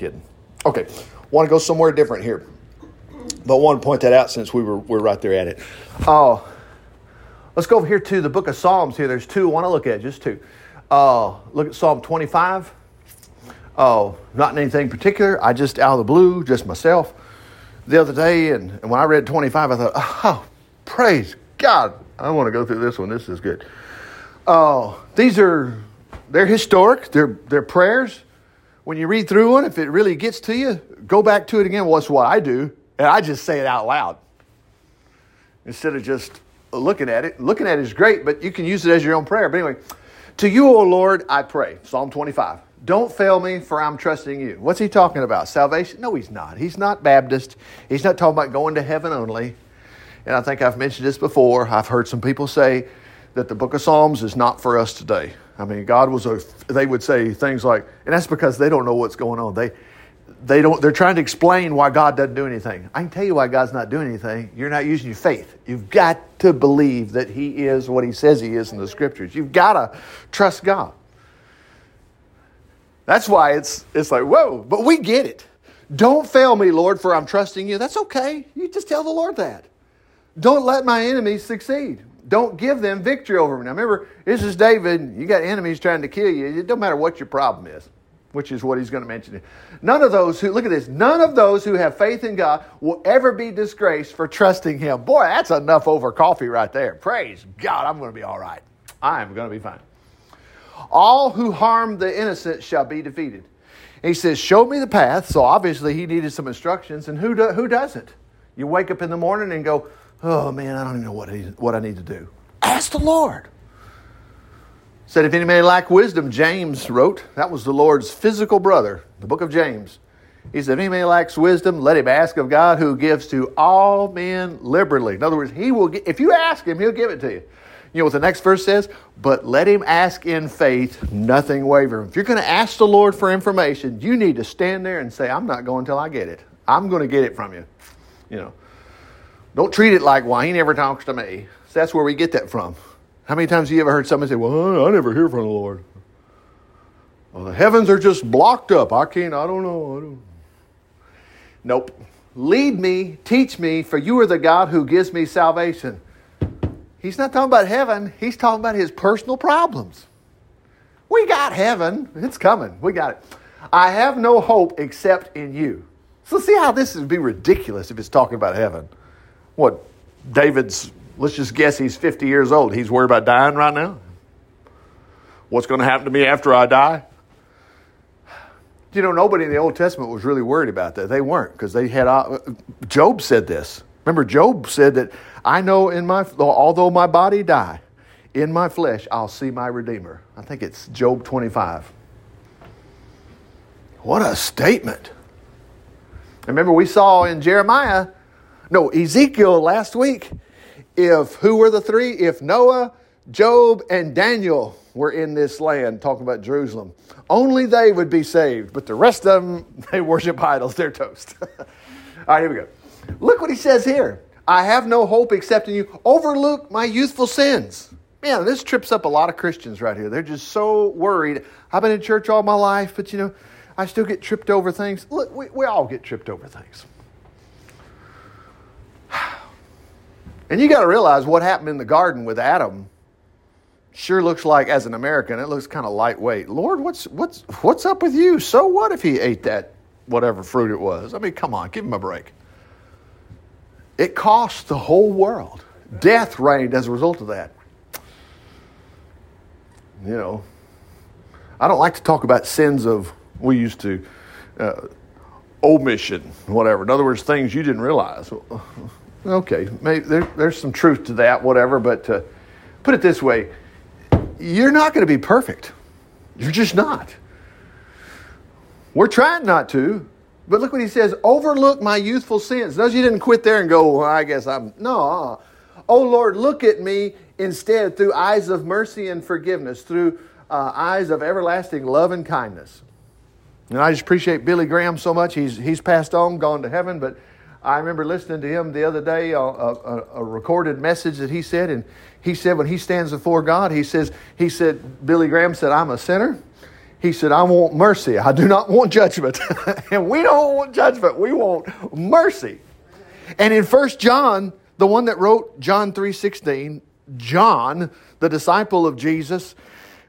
kidding. Okay, want to go somewhere different here, but want to point that out since we were we're right there at it. Oh, let's go over here to the book of Psalms. Here, there's two I want to look at, just two. Uh, look at Psalm 25. Oh, not in anything particular. I just out of the blue, just myself, the other day, and, and when I read 25, I thought, oh, praise God! I want to go through this one. This is good. Oh, these are they're historic. They're they're prayers when you read through one, if it really gets to you, go back to it again. Well, that's what I do. And I just say it out loud instead of just looking at it. Looking at it is great, but you can use it as your own prayer. But anyway, to you, O Lord, I pray. Psalm 25. Don't fail me, for I'm trusting you. What's he talking about? Salvation? No, he's not. He's not Baptist. He's not talking about going to heaven only. And I think I've mentioned this before. I've heard some people say that the book of Psalms is not for us today. I mean, God was a, they would say things like, and that's because they don't know what's going on. They, they don't, they're trying to explain why God doesn't do anything. I can tell you why God's not doing anything. You're not using your faith. You've got to believe that He is what He says He is in the scriptures. You've got to trust God. That's why it's, it's like, whoa, but we get it. Don't fail me, Lord, for I'm trusting you. That's okay. You just tell the Lord that. Don't let my enemies succeed don't give them victory over me. Now remember, this is David. You got enemies trying to kill you. It don't matter what your problem is, which is what he's going to mention. None of those who look at this, none of those who have faith in God will ever be disgraced for trusting him. Boy, that's enough over coffee right there. Praise God, I'm going to be all right. I am going to be fine. All who harm the innocent shall be defeated. He says, Show me the path. So obviously he needed some instructions. And who, do, who doesn't? You wake up in the morning and go, Oh man, I don't even know what I, need, what I need to do. Ask the Lord. Said, if any man lack wisdom, James wrote, that was the Lord's physical brother, the book of James. He said, if any man lacks wisdom, let him ask of God who gives to all men liberally. In other words, he will get, if you ask him, he'll give it to you. You know what the next verse says? But let him ask in faith, nothing wavering. If you're going to ask the Lord for information, you need to stand there and say, I'm not going until I get it. I'm going to get it from you. You know. Don't treat it like, well, he never talks to me. So that's where we get that from. How many times have you ever heard somebody say, well, I never hear from the Lord? Well, the heavens are just blocked up. I can't, I don't know. I don't. Nope. Lead me, teach me, for you are the God who gives me salvation. He's not talking about heaven, he's talking about his personal problems. We got heaven. It's coming. We got it. I have no hope except in you. So see how this would be ridiculous if it's talking about heaven. What, David's, let's just guess he's 50 years old. He's worried about dying right now? What's going to happen to me after I die? You know, nobody in the Old Testament was really worried about that. They weren't because they had. Uh, Job said this. Remember, Job said that I know in my although my body die, in my flesh I'll see my Redeemer. I think it's Job 25. What a statement! Remember, we saw in Jeremiah no, Ezekiel last week, if who were the three? If Noah, Job, and Daniel were in this land, talking about Jerusalem, only they would be saved, but the rest of them, they worship idols. They're toast. All right, here we go. Look what he says here. I have no hope except in you. Overlook my youthful sins. Man, this trips up a lot of Christians right here. They're just so worried. I've been in church all my life, but you know, I still get tripped over things. Look, we, we all get tripped over things. And you got to realize what happened in the garden with Adam sure looks like as an American, it looks kind of lightweight. Lord, what's what's what's up with you? So what if he ate that whatever fruit it was? I mean, come on, give him a break. It cost the whole world. Death reigned as a result of that. You know, I don't like to talk about sins of we used to uh, omission, whatever. In other words, things you didn't realize. Okay, maybe there, there's some truth to that, whatever, but uh, put it this way you're not going to be perfect. You're just not. We're trying not to, but look what he says overlook my youthful sins. Notice you didn't quit there and go, well, I guess I'm. No. Oh Lord, look at me instead through eyes of mercy and forgiveness, through uh, eyes of everlasting love and kindness. And I just appreciate Billy Graham so much. He's, he's passed on, gone to heaven, but I remember listening to him the other day, a, a, a, recorded message that he said, and he said when he stands before God, he says, he said, Billy Graham said, I'm a sinner, He said, I want mercy. I do not want judgment. and we don't want judgment. We want mercy. And in First John, the one that wrote John 3.16, John, the disciple of Jesus,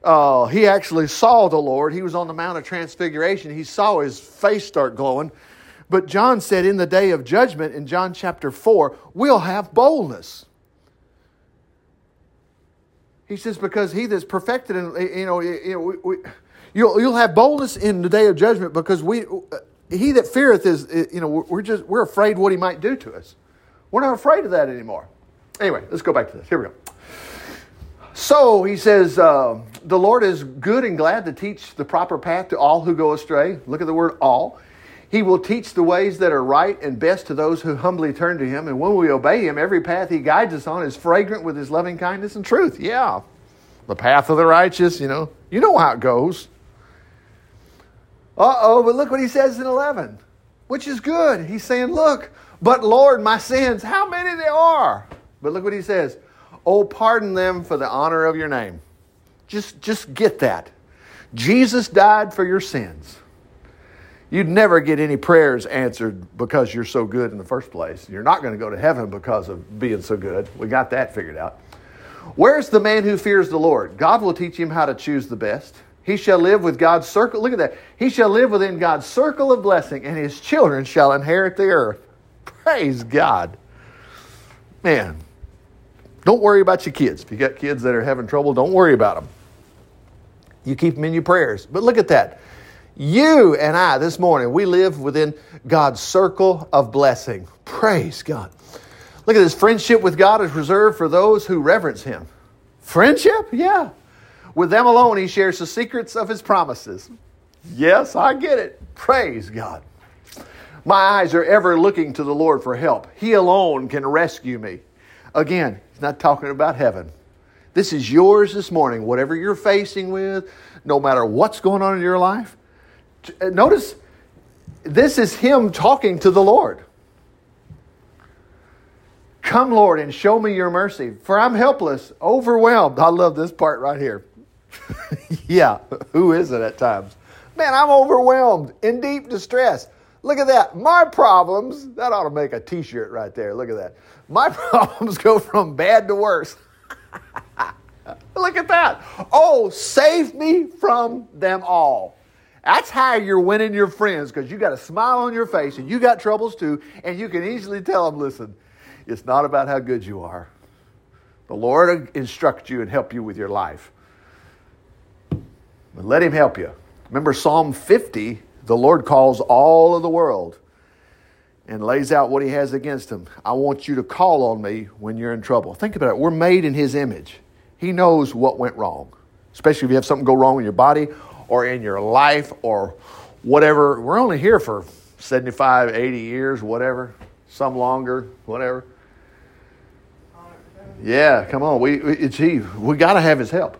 uh, he actually saw the Lord. He was on the Mount of Transfiguration. He saw his face start glowing. But John said, in the day of judgment, in John chapter 4, we'll have boldness. He says, because he that's perfected, and eh, you know, eh, you know we, we, you'll, you'll have boldness in the day of judgment because we, uh, he that feareth is, eh, you know, we're just, we're afraid what he might do to us. We're not afraid of that anymore. Anyway, let's go back to this. Here we go. So he says, uh, the Lord is good and glad to teach the proper path to all who go astray. Look at the word all. He will teach the ways that are right and best to those who humbly turn to Him. And when we obey Him, every path He guides us on is fragrant with His loving kindness and truth. Yeah. The path of the righteous, you know. You know how it goes. Uh oh, but look what He says in 11, which is good. He's saying, Look, but Lord, my sins, how many there are. But look what He says. Oh, pardon them for the honor of your name. Just, just get that. Jesus died for your sins. You'd never get any prayers answered because you're so good in the first place. You're not going to go to heaven because of being so good. We got that figured out. Where's the man who fears the Lord? God will teach him how to choose the best. He shall live with God's circle. Look at that. He shall live within God's circle of blessing, and his children shall inherit the earth. Praise God. Man, don't worry about your kids. If you got kids that are having trouble, don't worry about them. You keep them in your prayers. But look at that. You and I this morning, we live within God's circle of blessing. Praise God. Look at this friendship with God is reserved for those who reverence Him. Friendship? Yeah. With them alone, He shares the secrets of His promises. Yes, I get it. Praise God. My eyes are ever looking to the Lord for help. He alone can rescue me. Again, He's not talking about heaven. This is yours this morning, whatever you're facing with, no matter what's going on in your life. Uh, notice this is him talking to the Lord. Come, Lord, and show me your mercy, for I'm helpless, overwhelmed. I love this part right here. yeah, who is it at times? Man, I'm overwhelmed, in deep distress. Look at that. My problems, that ought to make a t shirt right there. Look at that. My problems go from bad to worse. Look at that. Oh, save me from them all. That's how you're winning your friends because you got a smile on your face and you got troubles too, and you can easily tell them, listen, it's not about how good you are. The Lord instruct you and help you with your life. But let Him help you. Remember Psalm 50, the Lord calls all of the world and lays out what He has against them. I want you to call on me when you're in trouble. Think about it. We're made in His image. He knows what went wrong, especially if you have something go wrong in your body or in your life or whatever. We're only here for 75, 80 years, whatever, some longer, whatever. Yeah, come on. We, we achieve. We got to have his help.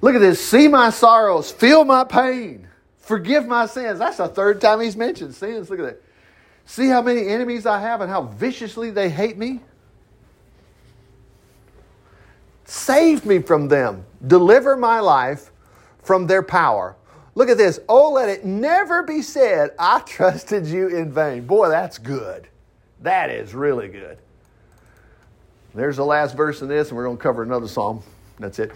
Look at this. See my sorrows, feel my pain, forgive my sins. That's the third time he's mentioned sins. Look at that. See how many enemies I have and how viciously they hate me? Save me from them. Deliver my life from their power. Look at this. Oh, let it never be said, I trusted you in vain. Boy, that's good. That is really good. There's the last verse in this, and we're going to cover another psalm. That's it.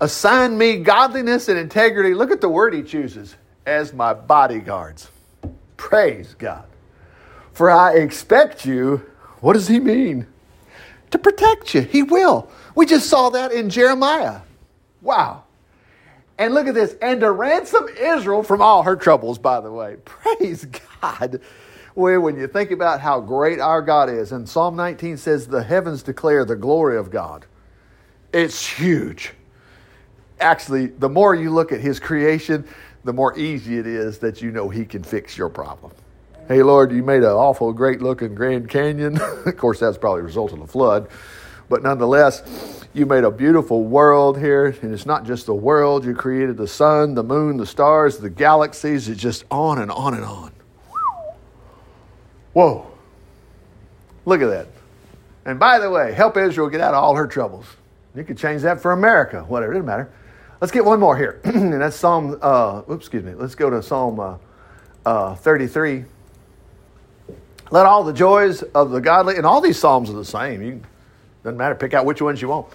Assign me godliness and integrity. Look at the word he chooses as my bodyguards. Praise God. For I expect you, what does he mean? To protect you. He will. We just saw that in Jeremiah. Wow. And look at this, and to ransom Israel from all her troubles, by the way. Praise God. Well, when you think about how great our God is, and Psalm 19 says, The heavens declare the glory of God. It's huge. Actually, the more you look at His creation, the more easy it is that you know He can fix your problem. Hey, Lord, you made an awful great looking Grand Canyon. of course, that's probably a result of the flood. But nonetheless, you made a beautiful world here, and it's not just the world. You created the sun, the moon, the stars, the galaxies. It's just on and on and on. Whoa. Look at that. And by the way, help Israel get out of all her troubles. You could change that for America, whatever, it doesn't matter. Let's get one more here, and that's Psalm. Uh, oops, excuse me. Let's go to Psalm uh, uh, 33. Let all the joys of the godly, and all these psalms are the same. You doesn't matter. Pick out which ones you want.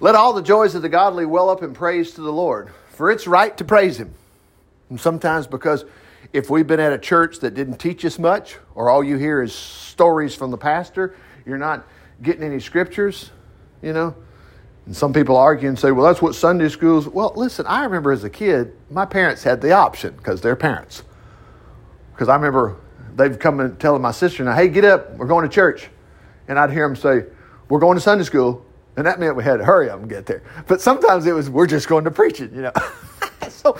Let all the joys of the godly well up in praise to the Lord, for it's right to praise Him. And sometimes because if we've been at a church that didn't teach us much, or all you hear is stories from the pastor, you're not getting any scriptures, you know. And some people argue and say, well, that's what Sunday schools. Well, listen, I remember as a kid, my parents had the option because they're parents. Because I remember they'd come and telling my sister, now, hey, get up, we're going to church. And I'd hear them say, we're going to Sunday school. And that meant we had to hurry up and get there. But sometimes it was, we're just going to preach it, you know. so,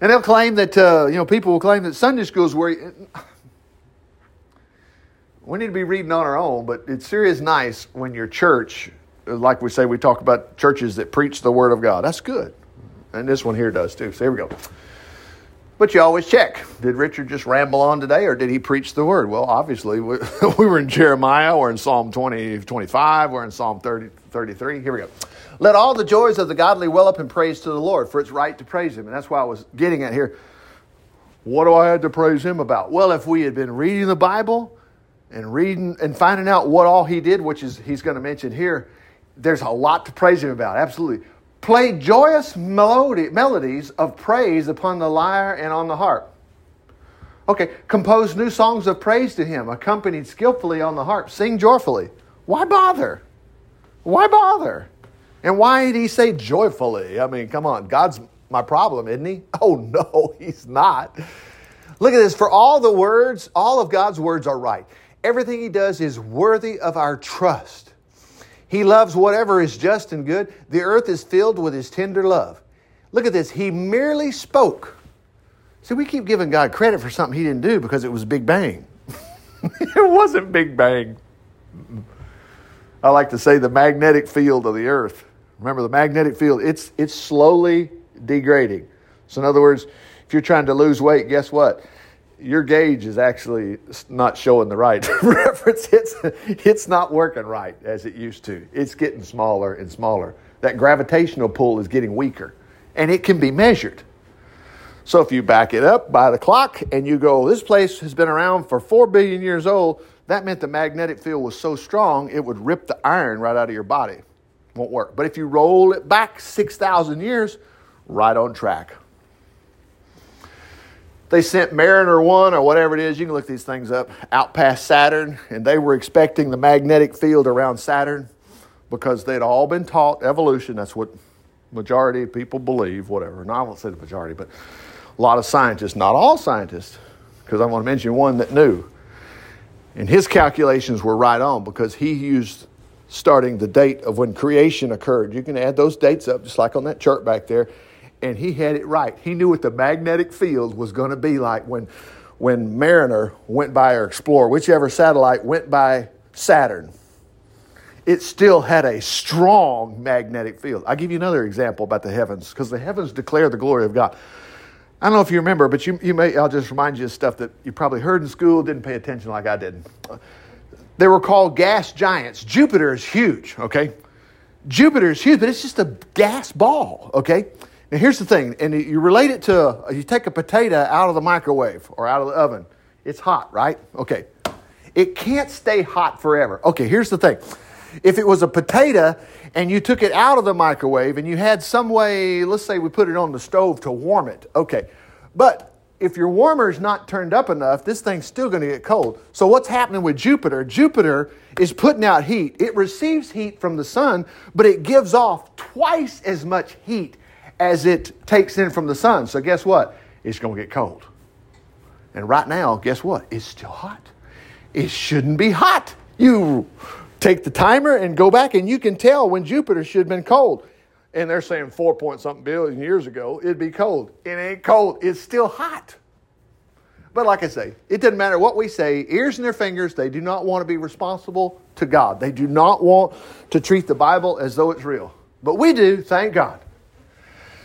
and they'll claim that, uh, you know, people will claim that Sunday school is where we need to be reading on our own, but it's serious nice when your church, like we say, we talk about churches that preach the Word of God. That's good. And this one here does too. So here we go. But you always check. Did Richard just ramble on today or did he preach the word? Well, obviously, we, we were in Jeremiah, we're in Psalm 20, 25, we're in Psalm 30, 33. Here we go. Let all the joys of the godly well up in praise to the Lord, for it's right to praise him. And that's why I was getting at here. What do I have to praise him about? Well, if we had been reading the Bible and reading and finding out what all he did, which is he's going to mention here, there's a lot to praise him about. Absolutely play joyous melody, melodies of praise upon the lyre and on the harp. Okay, compose new songs of praise to him, accompanied skillfully on the harp. Sing joyfully. Why bother? Why bother? And why did he say joyfully? I mean, come on, God's my problem, isn't he? Oh, no, he's not. Look at this. For all the words, all of God's words are right. Everything he does is worthy of our trust. He loves whatever is just and good. The earth is filled with his tender love. Look at this. He merely spoke. See, we keep giving God credit for something he didn't do because it was Big Bang. it wasn't Big Bang. I like to say the magnetic field of the earth. Remember the magnetic field, it's it's slowly degrading. So in other words, if you're trying to lose weight, guess what? Your gauge is actually not showing the right reference. It's, it's not working right as it used to. It's getting smaller and smaller. That gravitational pull is getting weaker, and it can be measured. So if you back it up by the clock and you go, this place has been around for 4 billion years old, that meant the magnetic field was so strong it would rip the iron right out of your body. Won't work. But if you roll it back 6,000 years, right on track they sent Mariner 1 or whatever it is, you can look these things up, out past Saturn, and they were expecting the magnetic field around Saturn because they'd all been taught evolution. That's what majority of people believe, whatever. No, I won't say the majority, but a lot of scientists, not all scientists, because I want to mention one that knew. And his calculations were right on because he used starting the date of when creation occurred. You can add those dates up just like on that chart back there and he had it right. He knew what the magnetic field was going to be like when, when Mariner went by or Explorer, whichever satellite went by Saturn. It still had a strong magnetic field. I'll give you another example about the heavens, because the heavens declare the glory of God. I don't know if you remember, but you, you may, I'll just remind you of stuff that you probably heard in school, didn't pay attention like I did. They were called gas giants. Jupiter is huge, okay? Jupiter is huge, but it's just a gas ball, okay? Now, here's the thing, and you relate it to you take a potato out of the microwave or out of the oven. It's hot, right? Okay. It can't stay hot forever. Okay, here's the thing. If it was a potato and you took it out of the microwave and you had some way, let's say we put it on the stove to warm it, okay. But if your warmer is not turned up enough, this thing's still going to get cold. So, what's happening with Jupiter? Jupiter is putting out heat. It receives heat from the sun, but it gives off twice as much heat as it takes in from the sun. So, guess what? It's going to get cold. And right now, guess what? It's still hot. It shouldn't be hot. You take the timer and go back, and you can tell when Jupiter should have been cold. And they're saying four point something billion years ago, it'd be cold. It ain't cold, it's still hot. But like I say, it doesn't matter what we say, ears and their fingers, they do not want to be responsible to God. They do not want to treat the Bible as though it's real. But we do, thank God.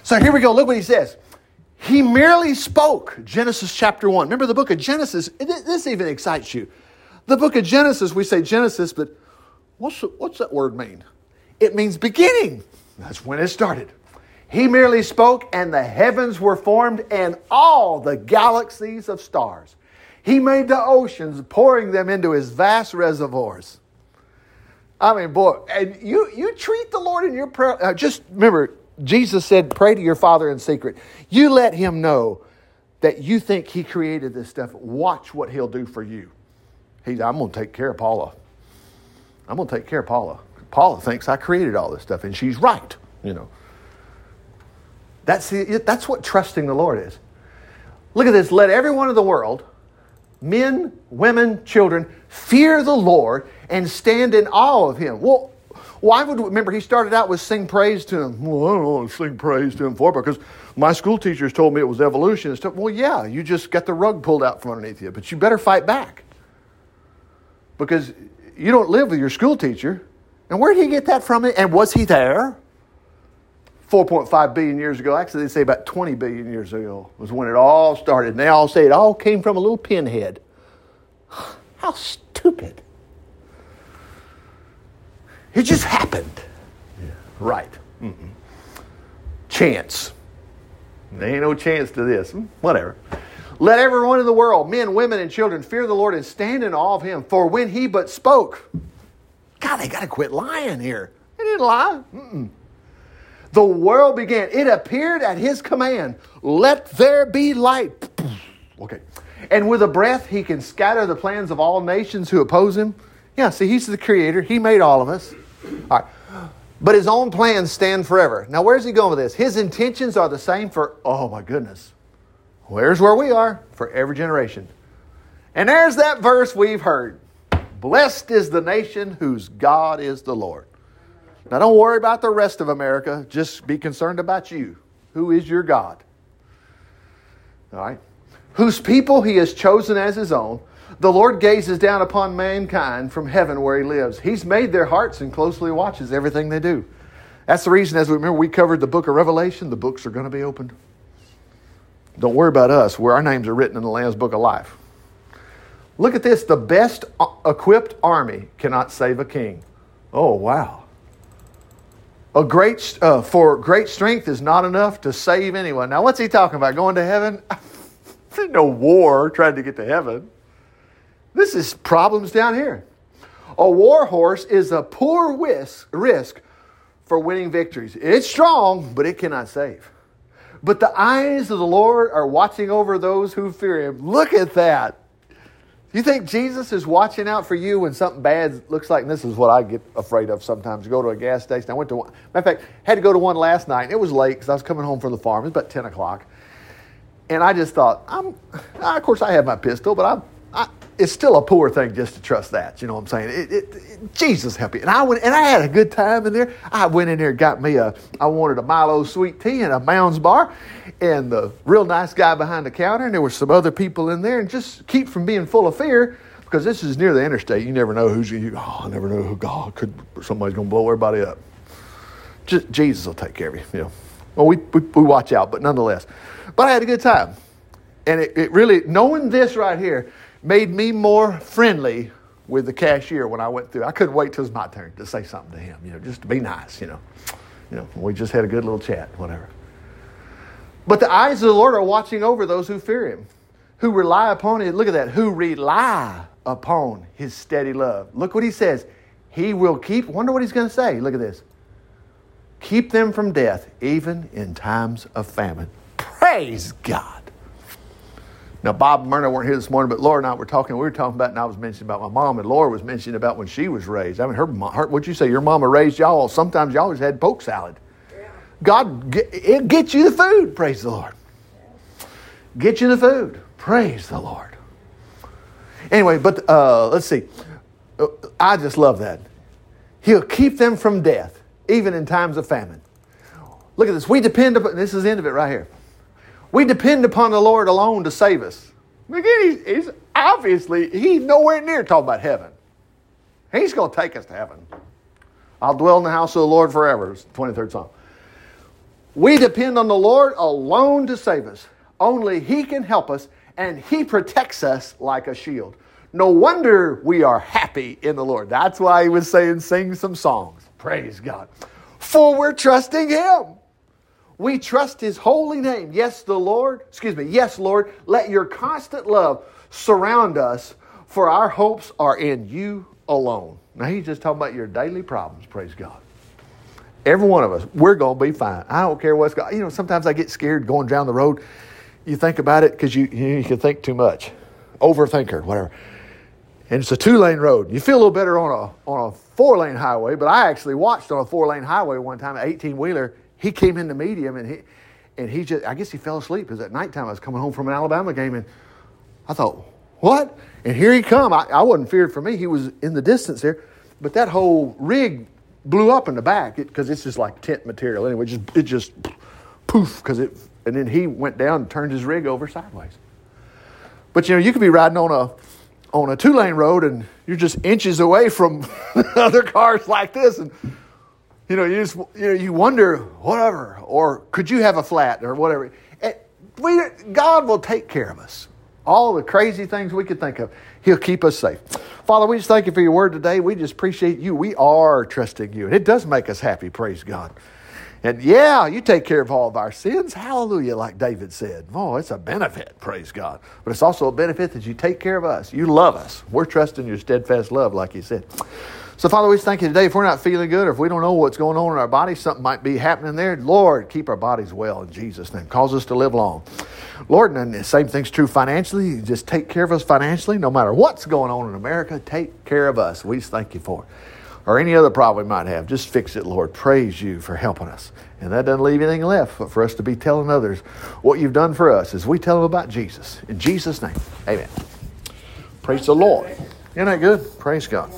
So here we go. Look what he says. He merely spoke. Genesis chapter 1. Remember the book of Genesis? This even excites you. The book of Genesis, we say Genesis, but what's, what's that word mean? It means beginning. That's when it started. He merely spoke, and the heavens were formed, and all the galaxies of stars. He made the oceans, pouring them into his vast reservoirs. I mean, boy, and you you treat the Lord in your prayer. Uh, just remember, Jesus said, "Pray to your Father in secret." You let Him know that you think He created this stuff. Watch what He'll do for you. He's, I'm going to take care of Paula. I'm going to take care of Paula. Paula thinks I created all this stuff, and she's right. You know. That's the, that's what trusting the Lord is. Look at this. Let everyone in the world, men, women, children, fear the Lord and stand in awe of him. Well, why would remember he started out with sing praise to him? Well, I don't want to sing praise to him for because my school teachers told me it was evolution and stuff. Well, yeah, you just got the rug pulled out from underneath you, but you better fight back because you don't live with your school teacher. And where did he get that from? And was he there? 4.5 billion years ago. Actually, they say about 20 billion years ago was when it all started. And they all say it all came from a little pinhead. How stupid. It just happened. Yeah. Right. Mm-mm. Chance. There ain't no chance to this. Hmm, whatever. Let everyone in the world, men, women, and children, fear the Lord and stand in awe of him. For when he but spoke, God, they got to quit lying here. They didn't lie. Mm-mm. The world began. It appeared at his command. Let there be light. Okay. And with a breath, he can scatter the plans of all nations who oppose him. Yeah, see, he's the creator. He made all of us. All right. But his own plans stand forever. Now, where's he going with this? His intentions are the same for, oh my goodness. Where's where we are? For every generation. And there's that verse we've heard Blessed is the nation whose God is the Lord. Now, don't worry about the rest of America. Just be concerned about you. Who is your God? All right. Whose people he has chosen as his own. The Lord gazes down upon mankind from heaven where he lives. He's made their hearts and closely watches everything they do. That's the reason, as we remember, we covered the book of Revelation, the books are going to be opened. Don't worry about us, where our names are written in the Lamb's book of life. Look at this the best equipped army cannot save a king. Oh, wow. A great, uh, for great strength is not enough to save anyone. Now, what's he talking about? Going to heaven? There's no war trying to get to heaven. This is problems down here. A war horse is a poor whisk, risk for winning victories. It's strong, but it cannot save. But the eyes of the Lord are watching over those who fear him. Look at that. You think Jesus is watching out for you when something bad looks like this is what I get afraid of sometimes. Go to a gas station. I went to one. Matter of fact, had to go to one last night. It was late because I was coming home from the farm. It was about 10 o'clock. And I just thought, I'm, of course, I have my pistol, but I, I, it's still a poor thing just to trust that. You know what I'm saying? It, it, it, Jesus help you. And I went, and I had a good time in there. I went in there, and got me a, I wanted a Milo sweet tea and a Mounds bar, and the real nice guy behind the counter, and there were some other people in there, and just keep from being full of fear because this is near the interstate. You never know who's you. Oh, I never know who God could. Somebody's going to blow everybody up. Just Jesus will take care of you. You know. Well, we, we, we watch out, but nonetheless. But I had a good time, and it, it really knowing this right here made me more friendly with the cashier when I went through. I couldn't wait till it was my turn to say something to him, you know, just to be nice, you know. You know, we just had a good little chat, whatever. But the eyes of the Lord are watching over those who fear him, who rely upon it. Look at that, who rely upon his steady love. Look what he says. He will keep, wonder what he's going to say. Look at this. Keep them from death, even in times of famine. Praise God. Now, Bob and Myrna weren't here this morning, but Laura and I were talking. We were talking about, and I was mentioning about my mom, and Laura was mentioning about when she was raised. I mean, her, her what'd you say? Your mama raised y'all. Sometimes y'all always had poke salad. Yeah. God, it gets you the food. Praise the Lord. Get you the food. Praise the Lord. Anyway, but uh, let's see. Uh, I just love that. He'll keep them from death, even in times of famine. Look at this. We depend upon, this is the end of it right here. We depend upon the Lord alone to save us. Again, he's, he's obviously, he's nowhere near talking about heaven. He's going to take us to heaven. I'll dwell in the house of the Lord forever. It's the 23rd Psalm. We depend on the Lord alone to save us. Only He can help us, and He protects us like a shield. No wonder we are happy in the Lord. That's why He was saying, sing some songs. Praise God. For we're trusting Him. We trust His holy name. Yes, the Lord, excuse me, yes, Lord, let your constant love surround us, for our hopes are in you alone. Now, He's just talking about your daily problems. Praise God. Every one of us, we're going to be fine. I don't care what's going You know, sometimes I get scared going down the road. You think about it because you, you, can think too much. Overthinker, whatever and it's a two lane road. You feel a little better on a on a four lane highway, but I actually watched on a four lane highway one time, an 18 wheeler. He came into medium and he and he just I guess he fell asleep because at nighttime I was coming home from an Alabama game and I thought, what? And here he come. I, I wasn't feared for me. He was in the distance there, but that whole rig blew up in the back because it, it's just like tent material anyway. Just it just poof because it and then he went down and turned his rig over sideways. But you know you could be riding on a on a two lane road and you're just inches away from other cars like this and you know you just you know you wonder whatever or could you have a flat or whatever eh, we, god will take care of us all the crazy things we could think of he'll keep us safe father we just thank you for your word today we just appreciate you we are trusting you and it does make us happy praise god and yeah, you take care of all of our sins. Hallelujah, like David said. Oh, it's a benefit, praise God. But it's also a benefit that you take care of us. You love us. We're trusting your steadfast love, like you said. So, Father, we thank you today. If we're not feeling good or if we don't know what's going on in our body, something might be happening there. Lord, keep our bodies well in Jesus' name. Cause us to live long. Lord, and the same thing's true financially. You Just take care of us financially. No matter what's going on in America, take care of us. We thank you for it or any other problem we might have, just fix it, Lord. Praise you for helping us. And that doesn't leave anything left but for us to be telling others what you've done for us as we tell them about Jesus. In Jesus' name, amen. Praise the Lord. Isn't that good? Praise God.